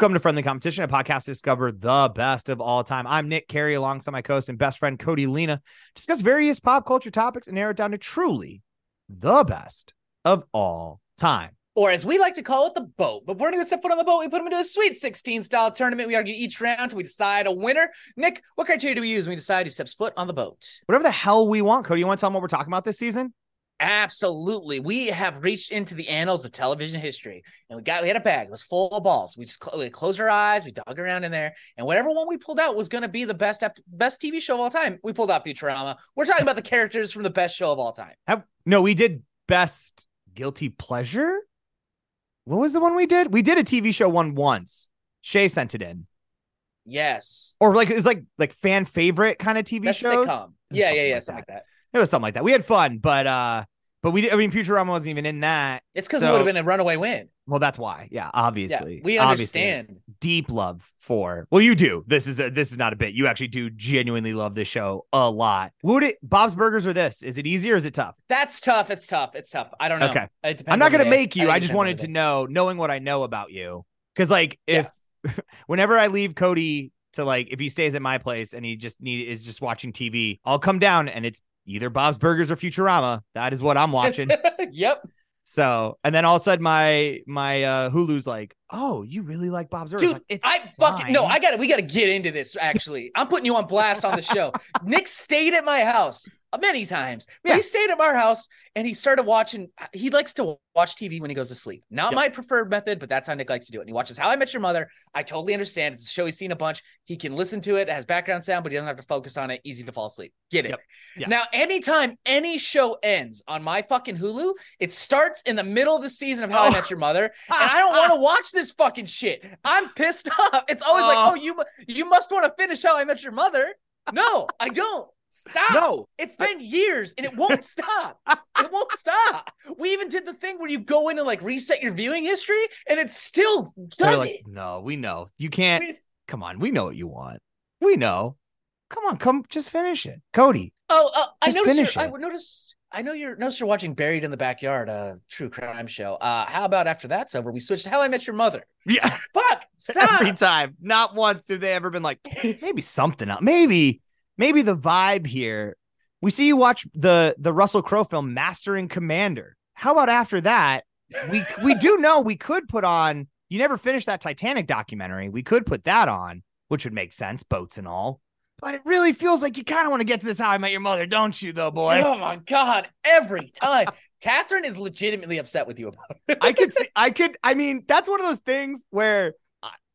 Welcome to Friendly Competition, a podcast to discover the best of all time. I'm Nick Carey, alongside my co-host and best friend Cody Lena. Discuss various pop culture topics and narrow it down to truly the best of all time. Or as we like to call it, the boat. But before anyone step foot on the boat, we put them into a Sweet 16 style tournament. We argue each round until we decide a winner. Nick, what criteria do we use when we decide who steps foot on the boat? Whatever the hell we want, Cody. You want to tell them what we're talking about this season? Absolutely. We have reached into the annals of television history and we got, we had a bag. It was full of balls. We just cl- we closed our eyes. We dug around in there and whatever one we pulled out was going to be the best, ep- best TV show of all time. We pulled out Futurama. We're talking about the characters from the best show of all time. Have, no, we did best guilty pleasure. What was the one we did? We did a TV show one once. Shay sent it in. Yes. Or like it was like like fan favorite kind of TV Best shows. sitcom. It was Yeah, something yeah, yeah. like Something like that. It was something like that. We had fun, but uh but we, I mean Futurama wasn't even in that. It's because So- it would have been a runaway win. Well, that's why. Yeah, Yeah, obviously. we Obviously. understand. deep love for. Well, you do. This is a, this is not a bit. You actually do genuinely love this show a lot. Would it Bob's Burgers or this? Is it easy or is it tough? That's tough. It's tough. It's tough. I don't know. Okay. It depends I'm not gonna make you. think I just wanted to know, knowing what I know about you, because like if whenever I leave Cody to like if he stays at my place and he just need is just watching TV, I'll come down and it's either Bob's Burgers or Futurama. That is what I'm watching. yep. so and then all of a sudden my my uh Hulu's like, oh, you really like Bob's Burgers? Dude, Like, it's I fucking no. I got to We got to get into this. Actually, I'm putting you on blast on the show. Nick stayed at my house many times. But Yeah. He stayed at our house and he started watching. He likes to watch TV when he goes to sleep. Not Yep. my preferred method, but that's how Nick likes to do it. And he watches How I Met Your Mother. I totally understand. It's a show he's seen a bunch. He can listen to it. It has background sound, but he doesn't have to focus on it. Easy to fall asleep. Get it. Yep. Now, anytime any show ends on my fucking Hulu, it starts in the middle of the season of How I Oh. Met Your Mother and I don't want to watch this fucking shit. I'm pissed off. It's always like, Oh. oh, you you must want to finish How I Met Your Mother. No, I don't. Stop. No, It's been years and it won't stop. It won't stop. We even did the thing where you go in and like reset your viewing history and it still does like, it. no, we know. You can't. We- Come on, we know what you want. We know. Come on, come just finish it, Cody. Oh, uh, I noticed. I it. would notice. I know you're noticed you're watching Buried in the Backyard, a true crime show. Uh, how about after that's over, we switch to How I Met Your Mother? Yeah, Fuck, stop. every time. Not once have they ever been like, maybe something else. Maybe, maybe the vibe here. We see you watch the the Russell Crowe film Master and Commander. How about after that? We we do know we could put on. You never finished that Titanic documentary. We could put that on, which would make sense, boats and all. But it really feels like you kind of want to get to this How I Met Your Mother, don't you, though, boy? Oh my god! Every time, Catherine is legitimately upset with you about it. I could see, I could, I mean, that's one of those things where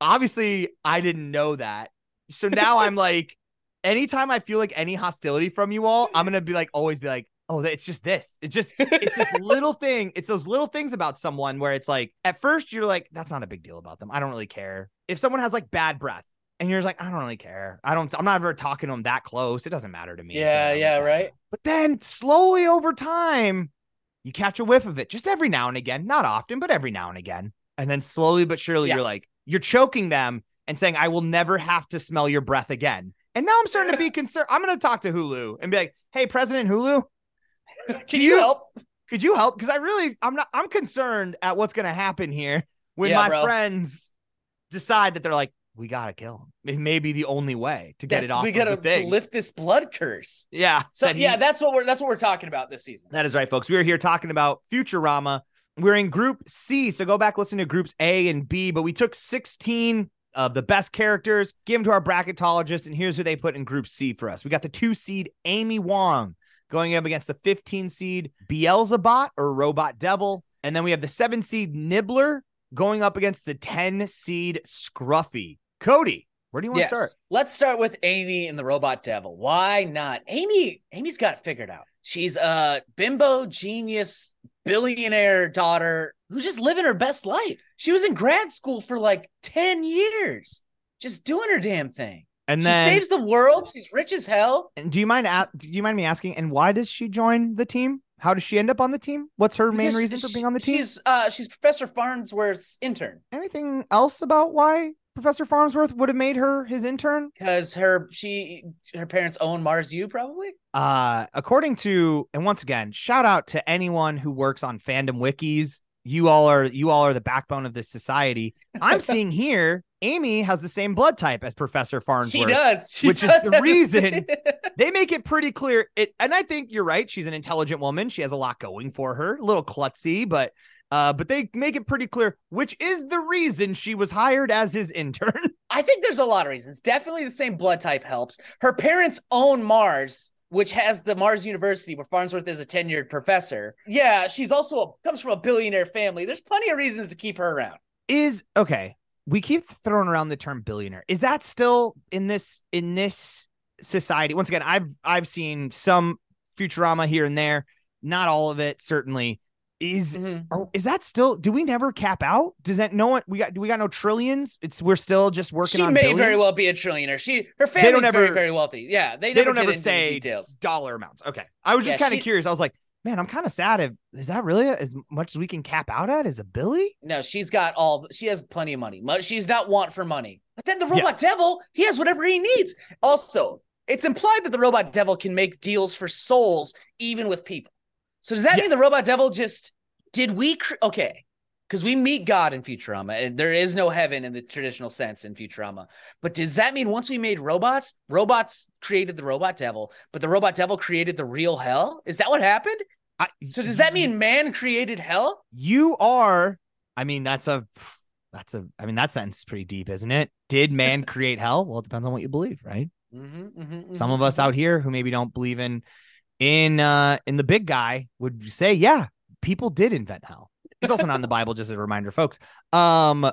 obviously I didn't know that. So now I'm like, anytime I feel like any hostility from you all, I'm mm-hmm. going to be like, always be like, oh, it's just this. It's just, it's this little thing. It's those little things about someone where it's like, at first you're like, that's not a big deal about them. I don't really care. If someone has like bad breath and you're just like, I don't really care. I don't, I'm not ever talking to them that close. It doesn't matter to me. Yeah, yeah, right. But then slowly over time, you catch a whiff of it just every now and again, not often, but every now and again. And then slowly but surely, Yeah. you're like, you're choking them and saying, I will never have to smell your breath again. And now I'm starting to be concerned. I'm going to talk to Hulu and be like, hey, President Hulu, Can you help? could you help? Because I really, I'm not, I'm concerned at what's going to happen here when Yeah, my bro. friends decide that they're like, we got to kill him. It may be the only way to get That's, it off we gotta lift this blood curse. yeah. So that he- yeah, that's what we're that's what we're talking about this season. That is right, folks. We are here talking about Futurama. We're in Group C, so go back listen to Groups A and B. But we took 16 of the best characters, give them to our bracketologist, and here's who they put in Group C for us. We got the two seed Amy Wong going up against the 15 seed Beelzebot or Robot Devil, and then we have the seven seed Nibbler going up against the 10 seed Scruffy. Cody, where do you want Yes. to start? Let's start with Amy and the Robot Devil. Why not? Amy, Amy's got it figured out. She's a bimbo genius billionaire daughter who's just living her best life. She was in grad school for like 10 years, just doing her damn thing. And she then, saves the world. She's rich as hell. and do you mind? Do you mind me asking? And why does she join the team? How does she end up on the team? What's her main Because reason for being on the team? She's uh she's Professor Farnsworth's intern Anything else about why Professor Farnsworth would have made her his intern? because her she her parents own Mars U probably. Uh, according to, and once again, shout out to anyone who works on fandom wikis you all are you all are the backbone of this society. I'm seeing here Amy has the same blood type as Professor Farnsworth. She does. She which is the reason- They make it pretty clear. It and I think you're right. She's an intelligent woman. She has a lot going for her. A little klutzy, but uh, but they make it pretty clear, which is the reason she was hired as his intern. I think there's a lot of reasons. Definitely the same blood type helps. Her parents own Mars, which has the Mars University where Farnsworth is a tenured professor. Yeah, she's also a, comes from a billionaire family. There's plenty of reasons to keep her around. is okay. We keep throwing around the term billionaire. Is that still in this in this society? Once again, I've I've seen some Futurama here and there, not all of it, certainly. Is Mhm. or is that still do we never cap out? Does that no one we got do we got no trillions? It's we're still just working She on may billions? very well be a trillionaire. She her family's don't very very wealthy. Yeah, they they never don't ever say details. dollar amounts. Okay. I was just Yeah, kind of curious. I was like, man, I'm kind of sad if is that really as much as we can cap out at is a Billy? No, she's got all. She has plenty of money. Mo- She's not want for money. But then the robot Yes. devil, he has whatever he needs. Also, it's implied that the robot devil can make deals for souls even with people. So does that mean the robot devil just did we? Cr- okay, because we meet God in Futurama, and there is no heaven in the traditional sense in Futurama. But does that mean once we made robots, robots created the robot devil, but the robot devil created the real hell? Is that what happened? I, So does that mean man created hell? you are i mean that's a that's a i mean that sentence is pretty deep isn't it did man create hell well it depends on what you believe right Mm-hmm, mm-hmm, some mhm, of us mhm. out here who maybe don't believe in in uh in the big guy would say yeah people did invent hell. He's also not in the bible just as a reminder folks. Um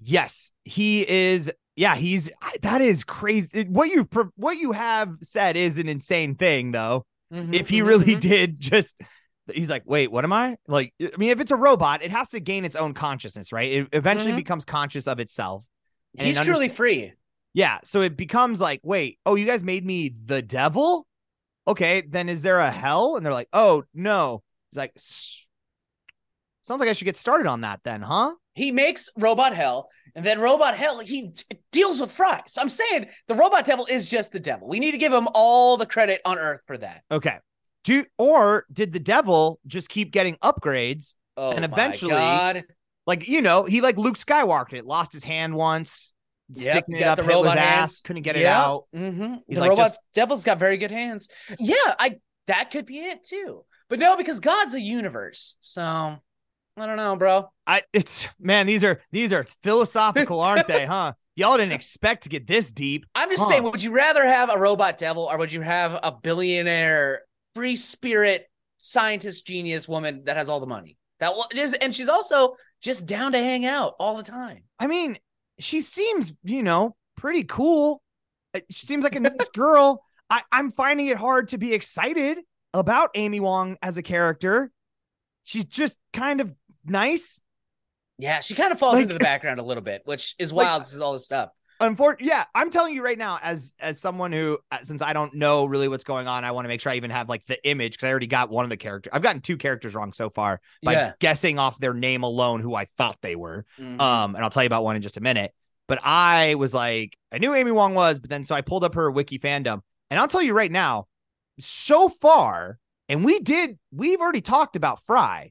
yes he is yeah he's that is crazy. What you what you have said is an insane thing though. Mhm, if he mhm, really mhm. did just he's like wait what am i? Like i mean if it's a robot it has to gain its own consciousness right? It eventually Mhm. becomes conscious of itself and he's it truly free. yeah so it becomes like wait oh you guys made me the devil okay then is there a hell and they're like oh no he's like sounds like i should get started on that then huh He makes robot hell, and then robot hell he d- deals with Fry. So I'm saying the robot devil is just the devil. We need to give him all the credit on Earth for that. okay do or did the devil just keep getting upgrades Oh, And my eventually- God. like you know he like luke skywalker it lost his hand once Yep, sticking it got up the Hitler's robot ass hands. couldn't get it out Mm-hmm. He's The like, robot just- devil's got very good hands. Yeah, I that could be it too. But no, because God's a universe. So I don't know, bro. I it's man, these are these are philosophical, aren't they? Huh? Y'all didn't expect to get this deep. I'm just Huh. saying, would you rather have a robot devil or would you have a billionaire free spirit scientist genius woman that has all the money? That wa- and she's also just down to hang out all the time. I mean, she seems, you know, pretty cool. Uh, She seems like a nice girl. I, I'm finding it hard to be excited about Amy Wong as a character. She's just kind of nice. Yeah, she kind of falls Like- into the background a little bit, which is Like- wild. this is all this stuff. Unfortunately, yeah, I'm telling you right now, as as someone who, uh, since I don't know really what's going on, I want to make sure I even have like the image because I already got one of the characters. I've gotten two characters wrong so far by yeah. guessing off their name alone who I thought they were. Mhm. Um, and I'll tell you about one in just a minute. But I was like, I knew Amy Wong was, but then so I pulled up her wiki fandom, and I'll tell you right now, so far, and we did, we've already talked about Fry.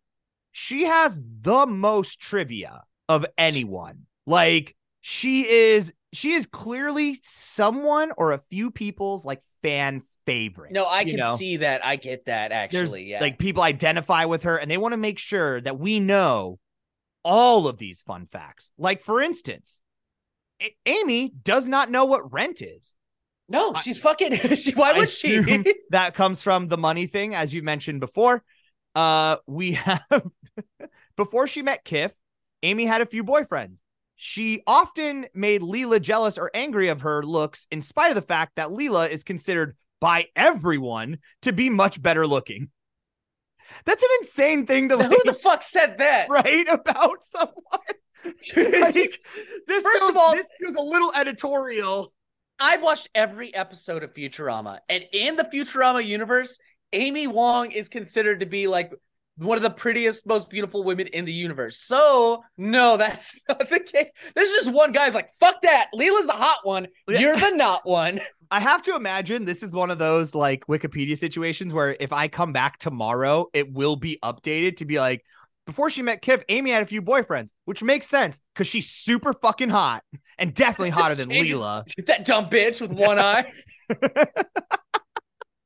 She has the most trivia of anyone. Like she is, she is clearly someone or a few people's like fan favorite. no, I can know? see that. I get that There's actually. Yeah. like people identify with her and they want to make sure that we know all of these fun facts. Like for instance, A- Amy does not know what rent is. no, I- she's fucking. she, why I would she? that comes from the money thing, as you mentioned before. Uh, we have before she met Kif, Amy had a few boyfriends. She often made Leela jealous or angry of her looks, in spite of the fact that Leela is considered by everyone to be much better looking. That's an insane thing to Who the fuck said that? Right? about someone. like, this First goes, of all- this goes a little editorial. I've watched every episode of Futurama, and in the Futurama universe, Amy Wong is considered to be like one of the prettiest, most beautiful women in the universe. So, no, that's not the case. There's just one guy's like, fuck that. Leela's the hot one. You're the not one. I have to imagine this is one of those like Wikipedia situations where if I come back tomorrow, it will be updated to be like, before she met Kif, Amy had a few boyfriends, which makes sense because she's super fucking hot and definitely hotter than Leela. That dumb bitch with one eye.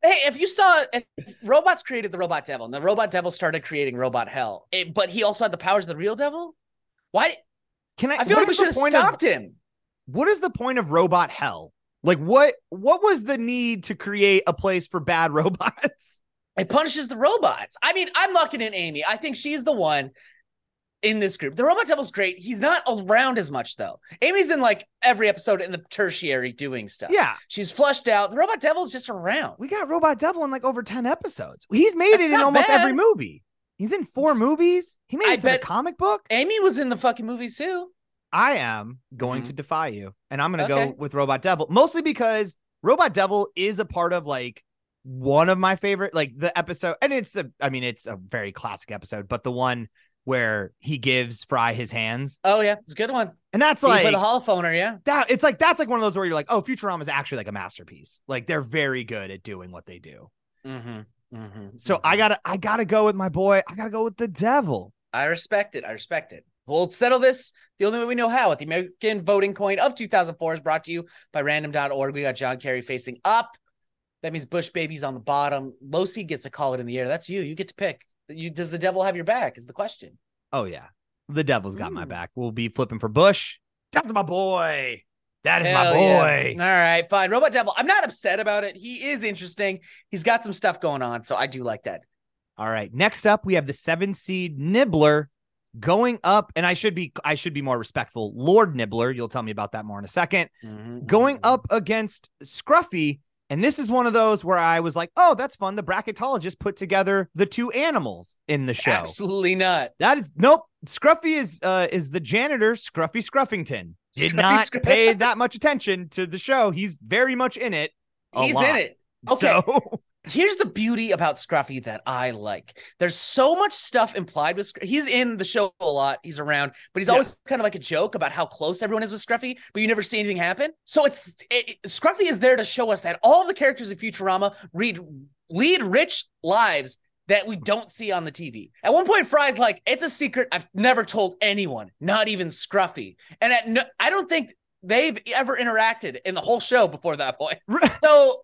Hey, if you saw, if robots created the robot devil, and the robot devil started creating robot hell, it- but he also had the powers of the real devil. Why? Can I? I feel like we should have point of- stopped him. what is the point of robot hell? Like what what was the need to create a place for bad robots? It punishes the robots. I mean, I'm locking in Amy. I think she's the one in this group. The robot devil's great. He's not around as much though. Amy's in like every episode in the tertiary doing stuff. Yeah, She's flushed out. The robot devil's just around. we got Robot Devil in like over 10 episodes. He's made That's it in almost bad. every movie. He's in four movies. He made I it to the comic book. Amy was in the fucking movies too. I am going Mhm. to defy you, and I'm going to Okay. go with Robot Devil, mostly because Robot Devil is a part of like one of my favorite, like the episode, and it's a, I mean, it's a very classic episode, but the one where he gives Fry his hands, Oh yeah, it's a good one. and that's like the holophoner, yeah. that. It's like that's like one of those where you're like, oh, Futurama is actually like a masterpiece. Like they're very good at doing what they do. Mm-hmm. Mm-hmm. So I gotta, I gotta go with my boy. I gotta go with the Devil. I respect it. I respect it. We'll settle this the only way we know how with the American voting coin of 2004 is brought to you by random.org. We got John Kerry facing up. That means Bush Baby's on the bottom. Losi gets a call it in the air. That's you. You get to pick. You does the devil have your back? Is the question. Oh yeah, the Devil's got my back. We'll be flipping for Bush. That's my boy. That is Hell my yeah. boy. All right, fine. Robot Devil. I'm not upset about it. He is interesting. He's got some stuff going on, so I do like that. All right. Next up, we have the seven seed Nibbler going up, and I should be I should be more respectful. Lord Nibbler. You'll tell me about that more in a 2nd Mm-hmm. Going up against Scruffy, and this is one of those where I was like, oh, that's fun. The bracketologist put together the two animals in the show. Absolutely not. That is nope. Scruffy is uh is the janitor, Scruffy Scruffington. Did Scruffy not Scruff- pay that much attention to the show. He's very much in it. He's lot. in it. Okay. So Here's the beauty about Scruffy that I like. There's so much stuff implied with Scruffy. He's in the show a lot. He's around, but he's Yeah. always kind of like a joke about how close everyone is with Scruffy, but you never see anything happen. So it's it, Scruffy is there to show us that all the characters in Futurama read lead rich lives that we don't see on the TV. At one point, Fry's like, "It's a secret I've never told anyone, not even Scruffy." And at no, I don't think they've ever interacted in the whole show before that point. So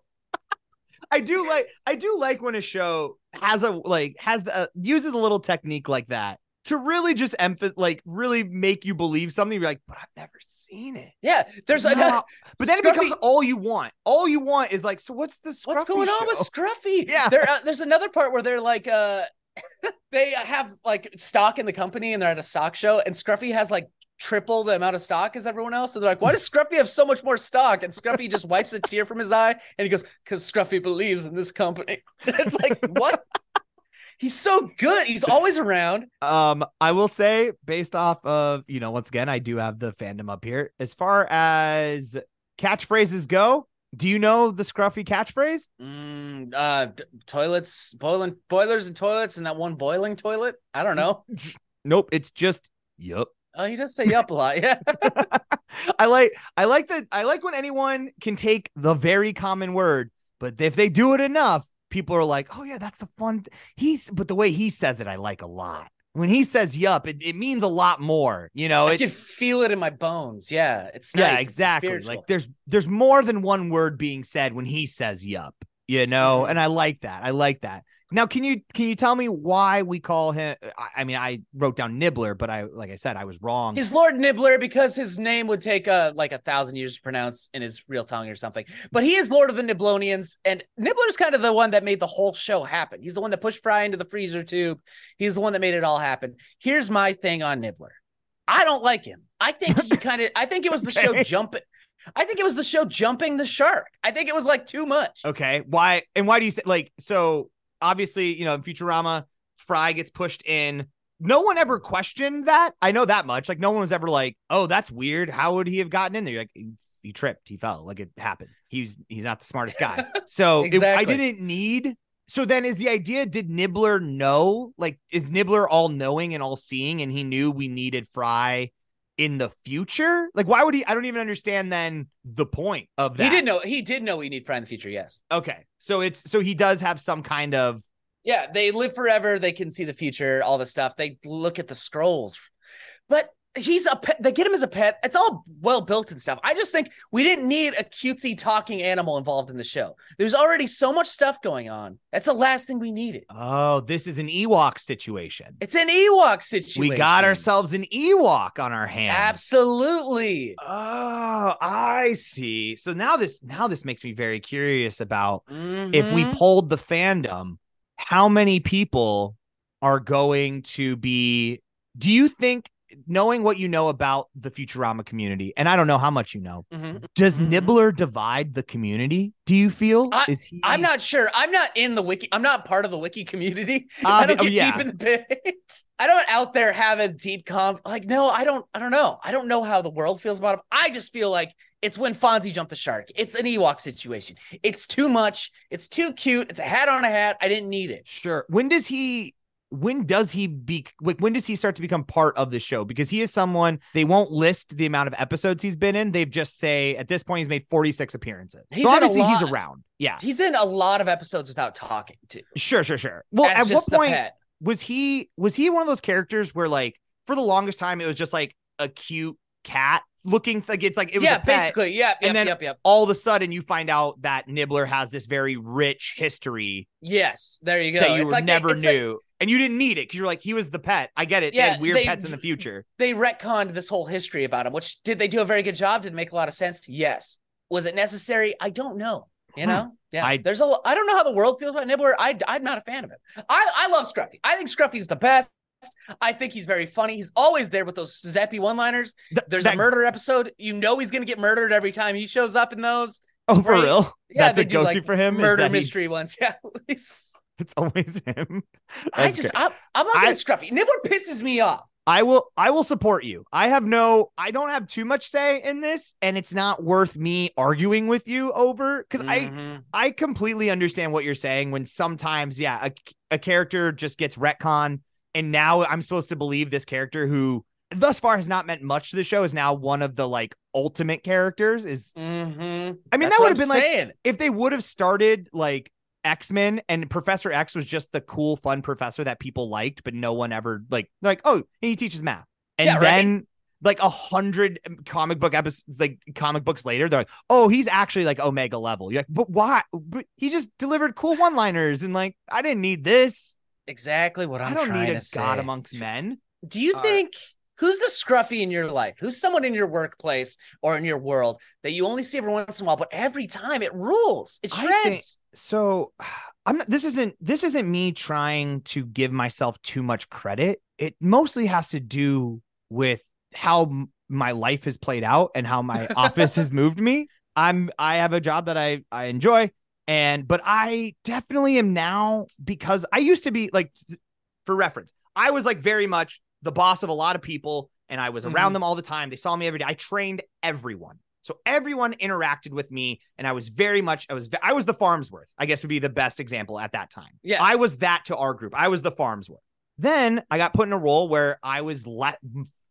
I do like I do like when a show has a like has the uh, uses a little technique like that to really just emphasize like really make you believe something. You're like, but I've never seen it. yeah, there's No. a. But then it becomes all you want. All you want is like, so what's this? What's going on with Scruffy? Yeah. There, uh, there's another part where they're like, uh, they have like stock in the company and they're at a stock show, and Scruffy has like triple the amount of stock as everyone else. So they're like, why does Scruffy have so much more stock? And Scruffy just wipes a tear from his eye and he goes, because Scruffy believes in this company. it's like, what? He's so good. He's always around. Um, I will say, based off of you know, once again, I do have the fandom up here. As far as catchphrases go, do you know the Scruffy catchphrase? Mm, uh, d- toilets, boiling, boilers and toilets, and that one boiling toilet. I don't know. Nope, it's just yup. Oh, he does say yup a lot. Yeah. I like I like that I like when anyone can take the very common word, but if they do it enough, people are like, "Oh yeah, that's the fun." th-" He's but the way he says it, I like a lot. When he says "yup," it, it means a lot more. You know, I can feel it in my bones. Yeah, it's yeah, It's exactly. Like there's there's more than one word being said when he says "yup." You know, Mhm. and I like that. I like that. Now, can you can you tell me why we call him? I, I mean, I wrote down Nibbler, but I like I said, I was wrong. He's Lord Nibbler because his name would take uh, like a thousand years to pronounce in his real tongue or something. But he is Lord of the Nibblonians, and Nibbler's kind of the one that made the whole show happen. He's the one that pushed Fry into the freezer tube. He's the one that made it all happen. Here's my thing on Nibbler. I don't like him. I think he kind of. I think it was the show jumping. I think it was the show jumping the shark. I think it was like too much. Okay. Why and why do you say like so obviously, you know, in Futurama, Fry gets pushed in. No one ever questioned that. I know that much. Like no one was ever like, "Oh, that's weird. How would he have gotten in there?" You're like he, tripped, he fell. Like it happened. He's he's not the smartest guy. So it- I didn't need so then is the idea did Nibbler know? Like is Nibbler all knowing and all seeing and he knew we needed Fry in the future? Like why would he I don't even understand then the point of that. He didn't know. He did know we need Fry in the future. Yes. Okay. So it's so he does have some kind of Yeah, they live forever. They can see the future, all the stuff. They look at the scrolls. But he's a pet. They get him as a pet. It's all well built and stuff. I just think we didn't need a cutesy talking animal involved in the show. There's already so much stuff going on. That's the last thing we needed. Oh, this is an Ewok situation. It's an Ewok situation. We got ourselves an Ewok on our hands. Absolutely. Oh, I see. So now this now this makes me very curious about if we Mhm. polled the fandom, how many people are going to be do you think knowing what you know about the Futurama community, and I don't know how much you know, Mhm. does Mhm. Nibbler divide the community? Do you feel? I- is he I'm not sure. I'm not in the wiki. I'm not part of the wiki community. Uh, I don't oh, get yeah. deep in the pit. I don't out there have a deep comp. Like, no, I don't. I don't know. I don't know how the world feels about him. I just feel like it's when Fonzie jumped the shark. It's an Ewok situation. It's too much. It's too cute. It's a hat on a hat. I didn't need it. Sure. When does he when does he be like when does he start to become part of the show? Because he is someone they won't list the amount of episodes he's been in. They've just say at this point he's made 46 appearances. He's so obviously he's around. Yeah. He's in a lot of episodes without talking to Sure, sure, sure. Well, As at what point was he was he one of those characters where like for the longest time it was just like a cute cat looking like it's like it was yeah, basically. Yep, And then- yep, yep. all of a sudden you find out that Nibbler has this very rich history Yes, there you go. that you It's like they- never like- knew. And you didn't need it because you're like, he was the pet. I get it. They Yeah, had weird they- pets in the future. they retconned this whole history about him, which did they do a very good job? Did it make a lot of sense? Yes. Was it necessary? I don't know. You know? Yeah. I- There's a. I don't know how the world feels about Nibbler. I I'm not a fan of it. I I love Scruffy. I think Scruffy's the best. I think he's very funny. He's always there with those zappy one-liners. Th- There's that- a murder episode. You know he's gonna get murdered every time he shows up in those. Oh, for real? Yeah, That's they a go-to like, for him. Murder mystery ones. Yeah. It's always him. I just. I'm, I'm not I- good at Scruffy. Nibbler pisses me off. I will I will support you. I have no I don't have too much say in this and it's not worth me arguing with you over cuz I Mhm. I completely understand what you're saying when sometimes yeah a, a character just gets retcon and now I'm supposed to believe this character who thus far has not meant much to the show is now one of the like ultimate characters is Mhm. I mean That's that would have been like if they would have started like X-Men and Professor X was just the cool, fun professor that people liked, but no one ever like like, oh, he teaches math. And Yeah, right. then like a hundred comic book episodes, like comic books later, they're like, oh, he's actually like Omega level. You're like, but why? But he just delivered cool one-liners, and like, I didn't need this. Exactly what I'm I don't trying need to a say. god amongst men. Do you Uh, think who's the scruffy in your life? Who's someone in your workplace or in your world that you only see every once in a while, but every time it rules? It shreds. So i'm not this isn't this isn't me trying to give myself too much credit. It mostly has to do with how my life has played out and how my office has moved me. I'm i have a job that i i enjoy and but i definitely am now because i used to be like for reference i was like very much the boss of a lot of people and i was around Mhm. them all the time. They saw me every day. I trained everyone so everyone interacted with me, and I was very much I was I was the Farmsworth. I guess would be the best example at that time. Yeah. I was that to our group. I was the Farmsworth. Then I got put in a role where I was le-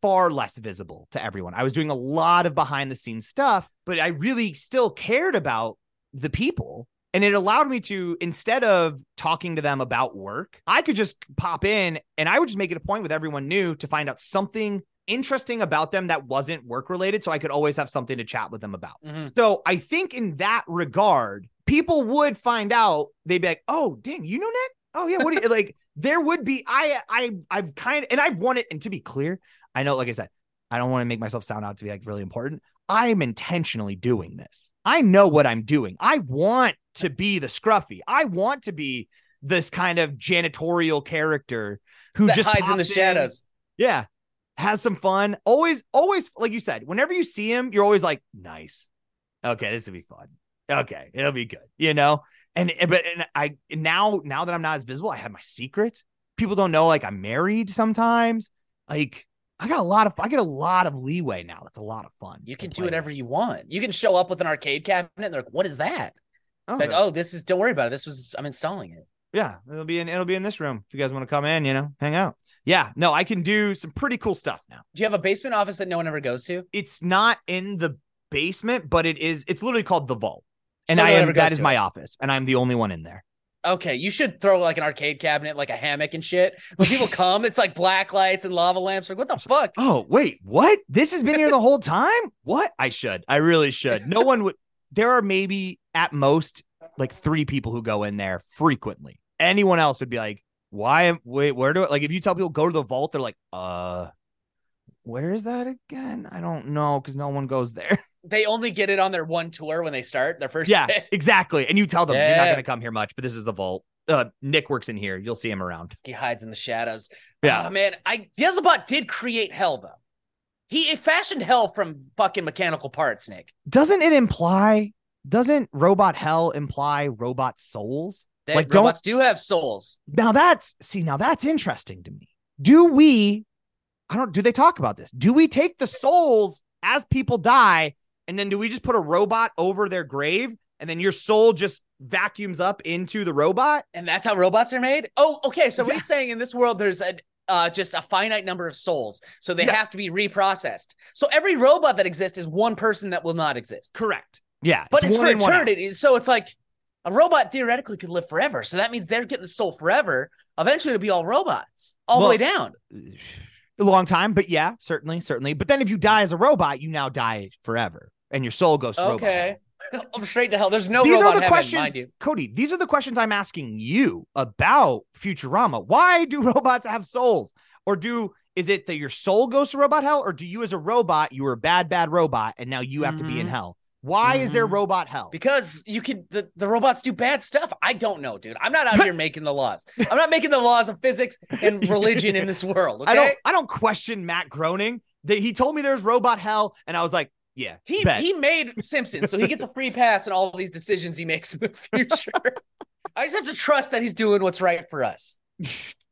far less visible to everyone. I was doing a lot of behind the scenes stuff, but I really still cared about the people. And it allowed me to, instead of talking to them about work, I could just pop in and I would just make it a point with everyone new to find out something interesting about them that wasn't work related. So I could always have something to chat with them about. Mhm. So I think in that regard, people would find out, they'd be like, oh, dang, you know Nick? Oh, yeah. What do you like? There would be, I, I, I've kind of, and I've won it. And to be clear, I know, like I said, I don't want to make myself sound out to be like really important. I'm intentionally doing this. I know what I'm doing. I want to be the scruffy. I want to be this kind of janitorial character who That just hides in the pops shadows. yeah. Has some fun. Always, always, like you said, whenever you see him, you're always like, nice. Okay, this will be fun. Okay, it'll be good. You know? And but and I now now that I'm not as visible, I have my secret. People don't know like I'm married sometimes. Like I got a lot of I get a lot of leeway now. That's a lot of fun. You can do whatever you want. You can show up with an arcade cabinet and they're like, what is that? with. Like, oh, this is don't worry about it. This was I'm installing it. Yeah, it'll be in it'll be in this room if you guys want to come in, you know, hang out. Yeah, no, I can do some pretty cool stuff now. Do you have a basement office that no one ever goes to? it's not in the basement, but it is. It's literally called the vault, and So I am that is my it. office, and I'm the only one in there. Okay, you should throw like an arcade cabinet, like a hammock and shit. When people come, it's like black lights and lava lamps. Like, what the fuck? Oh, wait, what? This has been here the whole time? What? I should. I really should. No one would. There are maybe at most like three people who go in there frequently. Anyone else would be like, why? am- Wait, where do it? Like, if you tell people go to the vault, they're like, uh, where is that again? I don't know because no one goes there. They only get it on their one tour when they start their first yeah, day. exactly. And you tell them you're not going to come here much, but this is the vault. Uh, Nick works in here. You'll see him around. He hides in the shadows. Yeah. Oh, man, I Beelzebub did create hell though. He fashioned hell from fucking mechanical parts, Nick. Doesn't it imply? Doesn't robot hell imply robot souls? Like, don't- robots do have souls. Now that's see, now that's interesting to me. Do we I don't do they talk about this? Do we take the souls as people die and then do we just put a robot over their grave and then your soul just vacuums up into the robot? And that's how robots are made? Oh, okay. So Yeah. we're saying in this world there's a uh, just a finite number of souls. So they Yes. have to be reprocessed. So every robot that exists is one person that will not exist. Correct. Yeah. But it's, one for in, one out. eternity. So it's like a robot theoretically could live forever. So that means they're getting the soul forever. Eventually it'll be all robots all Well, the way down. A long time, but yeah, certainly, certainly. But then if you die as a robot, you now die forever and your soul goes to robot Okay. I'm straight to hell. There's no These are the heaven, questions- mind you. Cody, these are the questions I'm asking you about Futurama. Why do robots have souls? Or do is it that your soul goes to robot hell? Or do you as a robot, you were a bad, bad robot, and now you have to be in Mhm. hell? Why is there Mhm. robot hell? Because you can the, the robots do bad stuff. I don't know, dude. I'm not out here making the laws. I'm not making the laws of physics and religion in this world. Okay. I don't I don't question Matt Groening. That he told me there's robot hell, and I was like, yeah, He bet. he made Simpsons, so he gets a free pass in all these decisions he makes in the future. I just have to trust that he's doing what's right for us.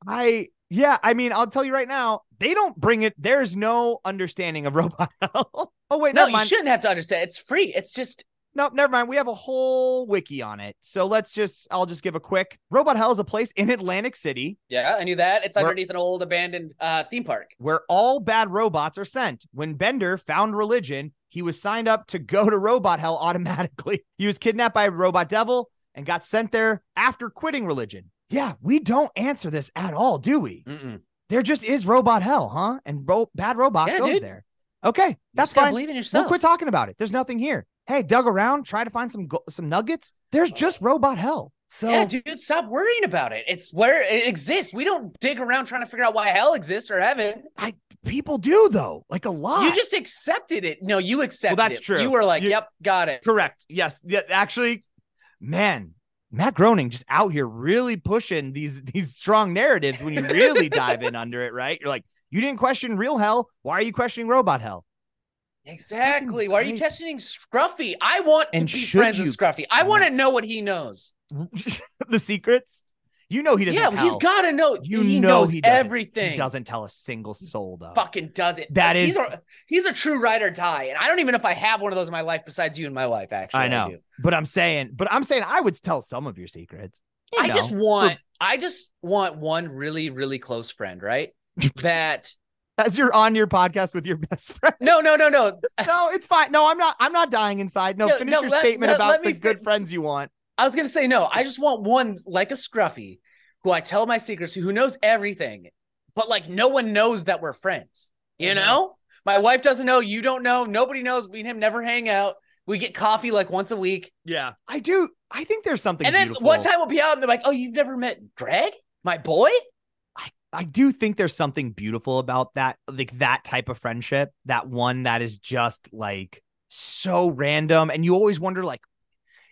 I yeah, I mean, I'll tell you right now, they don't bring it. There's no understanding of robot hell. Oh wait, No, you mind. shouldn't have to understand. It's free. It's just No, never mind. We have a whole wiki on it. So let's just, I'll just give a quick. Robot Hell is a place in Atlantic City yeah, I knew that. It's We're- underneath an old abandoned uh, theme park. where all bad robots are sent. When Bender found religion, he was signed up to go to Robot Hell automatically. He was kidnapped by a robot devil and got sent there after quitting religion. Yeah, we don't answer this at all, do we? Mm-mm. There just is Robot Hell, huh? And ro- bad robot Yeah, goes dude. there. Okay, You that's fine. Believe in We'll quit talking about it. There's nothing here. Hey, dug around, try to find some some nuggets. There's oh. just Robot Hell. So yeah, dude, stop worrying about it. It's where it exists. We don't dig around trying to figure out why hell exists or heaven. I people do though, like a lot. You just accepted it. No, you accepted that's it. true. You were like, You- "Yep, got it." Correct. Yes. Yeah. Actually, man, Matt Groening just out here really pushing these these strong narratives. When you really dive in under it, right? You're like, you didn't question real hell. Why are you questioning robot hell? Exactly. Why are you questioning Scruffy? I want to be friends you- with Scruffy. I want to know what he knows. the secrets. You know he doesn't. Yeah, tell. he's got to know. You he know knows he everything. He doesn't tell a single soul though. Fucking does it. That he's is- a, he's a true ride or die, and I don't even know if I have one of those in my life besides you and my wife. Actually, I know, do. but I'm saying, but I'm saying I would tell some of your secrets. You I know, just for- want. I just want one really, really close friend, right? That as you're on your podcast with your best friend. no, no, no, no. No, it's fine. No, I'm not. I'm not dying inside. No, No, finish no, your let- statement let- about the good friends you want. I was gonna say no. I just want one like a Scruffy, who I tell my secrets to, who knows everything, but like no one knows that we're friends. You Mhm. know, my wife doesn't know. You don't know. Nobody knows. Me and him never hang out. We get coffee like once a week, Yeah, I do. I think there's something. and then beautiful. one time we'll be out, and they're like, "Oh, you've never met Greg, my boy?" I do think there's something beautiful about that, like that type of friendship. That one that is just like so random, and you always wonder, like,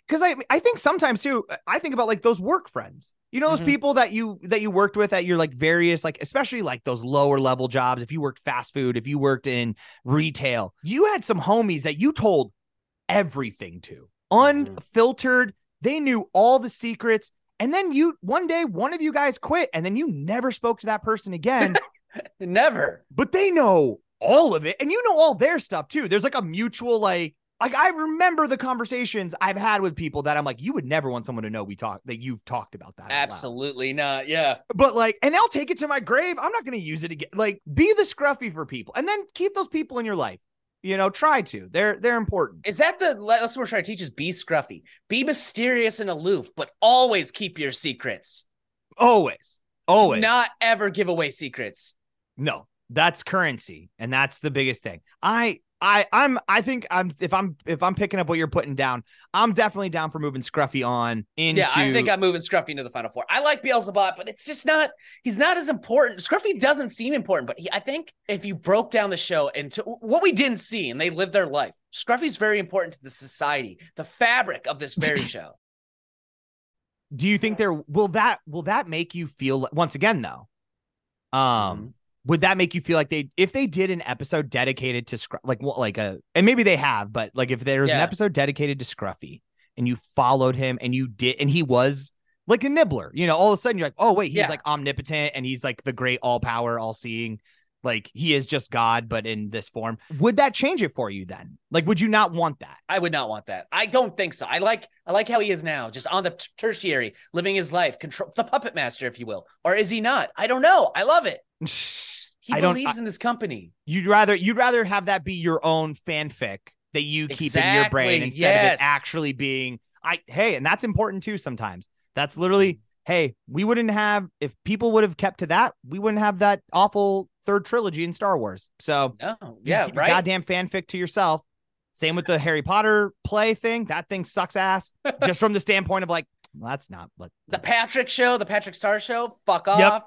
because I I think sometimes too, I think about like those work friends. You know, those Mhm. people that you that you worked with at your like various like especially like those lower level jobs. If you worked fast food, if you worked in retail, you had some homies that you told everything to, Mhm. unfiltered. They knew all the secrets. And then you one day one of you guys quit and then you never spoke to that person again, Never. but they know all of it and you know all their stuff too. There's like a mutual like like I remember the conversations I've had with people that I'm like you would never want someone to know we talk that you've talked about that. Absolutely not. Yeah. But like and I'll take it to my grave. I'm not going to use it again. Like be the scruffy for people and then keep those people in your life. You know, try to. They're they're important. Is that the lesson we're trying to teach? Is be scruffy, be mysterious and aloof, but always keep your secrets. Always. Always. Do not ever give away secrets. No, that's currency, and that's the biggest thing. I I I'm I think I'm if I'm if I'm picking up what you're putting down, I'm definitely down for moving Scruffy on into. Yeah, I think I'm moving Scruffy into the final four. I like Beelzebub, but it's just not. He's not as important. Scruffy doesn't seem important, but he, I think if you broke down the show into what we didn't see and they lived their life, Scruffy's very important to the society, the fabric of this very show. Do you think there will that will that make you feel once again though? Um. Would that make you feel like they if they did an episode dedicated to Scruff like what like a and maybe they have but like if there was yeah. an episode dedicated to Scruffy and you followed him and you did and he was like a nibbler you know all of a sudden you're like oh wait he's yeah. like omnipotent and he's like the great all power all seeing like he is just God but in this form. Would that change it for you then? Like would you not want that? I would not want that. I don't think so. I like I like how he is now just on the tertiary living his life control the puppet master if you will. Or is he not? I don't know. I love it He I believes in this company. You'd rather you'd rather have that be your own fanfic that you keep exactly. in your brain instead yes. of it actually being I hey, and that's important too sometimes. That's literally hey, we wouldn't have if people would have kept to that, we wouldn't have that awful third trilogy in Star Wars. So no, yeah, right. Goddamn fanfic to yourself. Same with the Harry Potter play thing. That thing sucks ass. just from the standpoint of like, well, that's not what the Patrick show, the Patrick Star show. Fuck off. Yep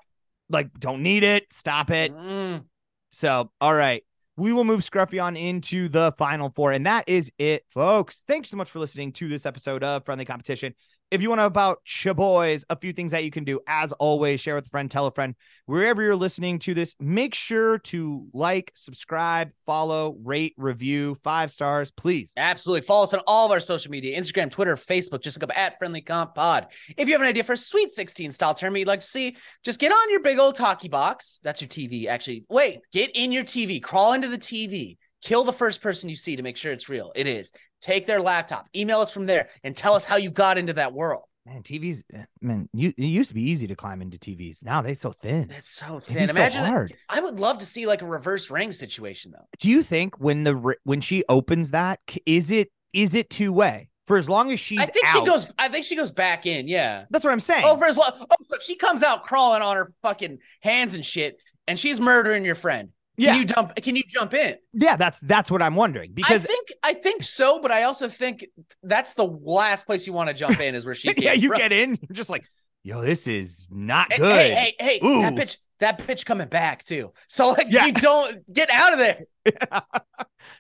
like don't need it. Stop it. Mm. So, all right. We will move Scruffy on into the final four. And that is it, folks. Thanks so much for listening to this episode of Friendly Competition. If you want to about Chaboys, a few things that you can do. As always, share with a friend, tell a friend. Wherever you're listening to this, make sure to like, subscribe, follow, rate, review, five stars, please. Absolutely. Follow us on all of our social media Instagram, Twitter, Facebook. Just look up at Friendly Comp Pod. If you have an idea for a Sweet 16 style tournament you'd like to see, just get on your big old talkie box. That's your TV, actually. Wait, get in your TV, crawl into the TV kill the first person you see to make sure it's real. It is take their laptop, email us from there, and tell us how you got into that world. Man, TVs, eh, man, you, it used to be easy to climb into TVs. Now they're so thin. It's so thin. Imagine so hard. I would love to see like a reverse ring situation though. Do you think when the when she opens that, is it is it two way? For as long as she's, I think out, she goes. I think she goes back in. Yeah, that's what I'm saying. Oh, for as long, oh, so she comes out crawling on her fucking hands and shit, and she's murdering your friend. Yeah. Can you jump? Can you jump in? Yeah, that's that's what I'm wondering because I think I think so, but I also think that's the last place you want to jump in is where she. yeah, you from. get in, you're just like, yo, this is not hey, good. Hey, hey, hey, that bitch, that bitch coming back too. So like, yeah. you don't get out of there.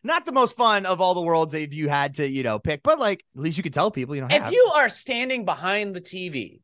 not the most fun of all the worlds if you had to, you know, pick, but like at least you could tell people, you know, if you are standing behind the TV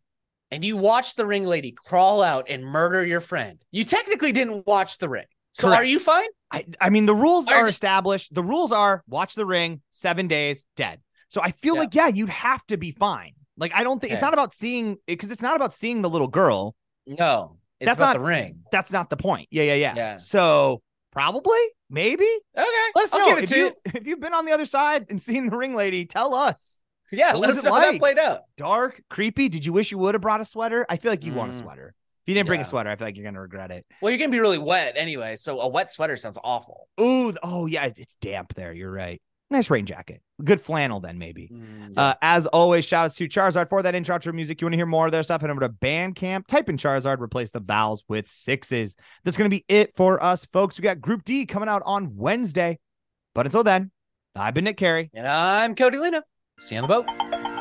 and you watch the ring lady crawl out and murder your friend, you technically didn't watch the ring. So Correct. are you fine? I, I mean, the rules are, are established. The rules are watch the ring, seven days, dead. So I feel yeah. like, yeah, you'd have to be fine. Like, I don't think okay. it's not about seeing because it's not about seeing the little girl. No, it's that's not the ring. That's not the point. Yeah, yeah, yeah. Yeah. So probably, maybe. Okay. Let us I'll know if you if you've been on the other side and seen the ring lady. Tell us. Yeah, what let us know like? how that played out. Dark, creepy. Did you wish you would have brought a sweater? I feel like you mm. want a mm. sweater. If you didn't bring yeah. a sweater, I feel like you're gonna regret it. Well, you're gonna be really wet anyway, so a wet sweater sounds awful. Ooh, oh yeah, it's damp there. You're right. Nice rain jacket. Good flannel, then maybe. Mm, yeah. uh, as always, shout out to Charizard for that intro to music. You want to hear more of their stuff? Head over to Bandcamp. Type in Charizard, replace the vowels with sixes. That's going to be it for us, folks. We got Group D coming out on Wednesday. But until then, I've been Nick Carey. And I'm Cody Lena. See you on the boat.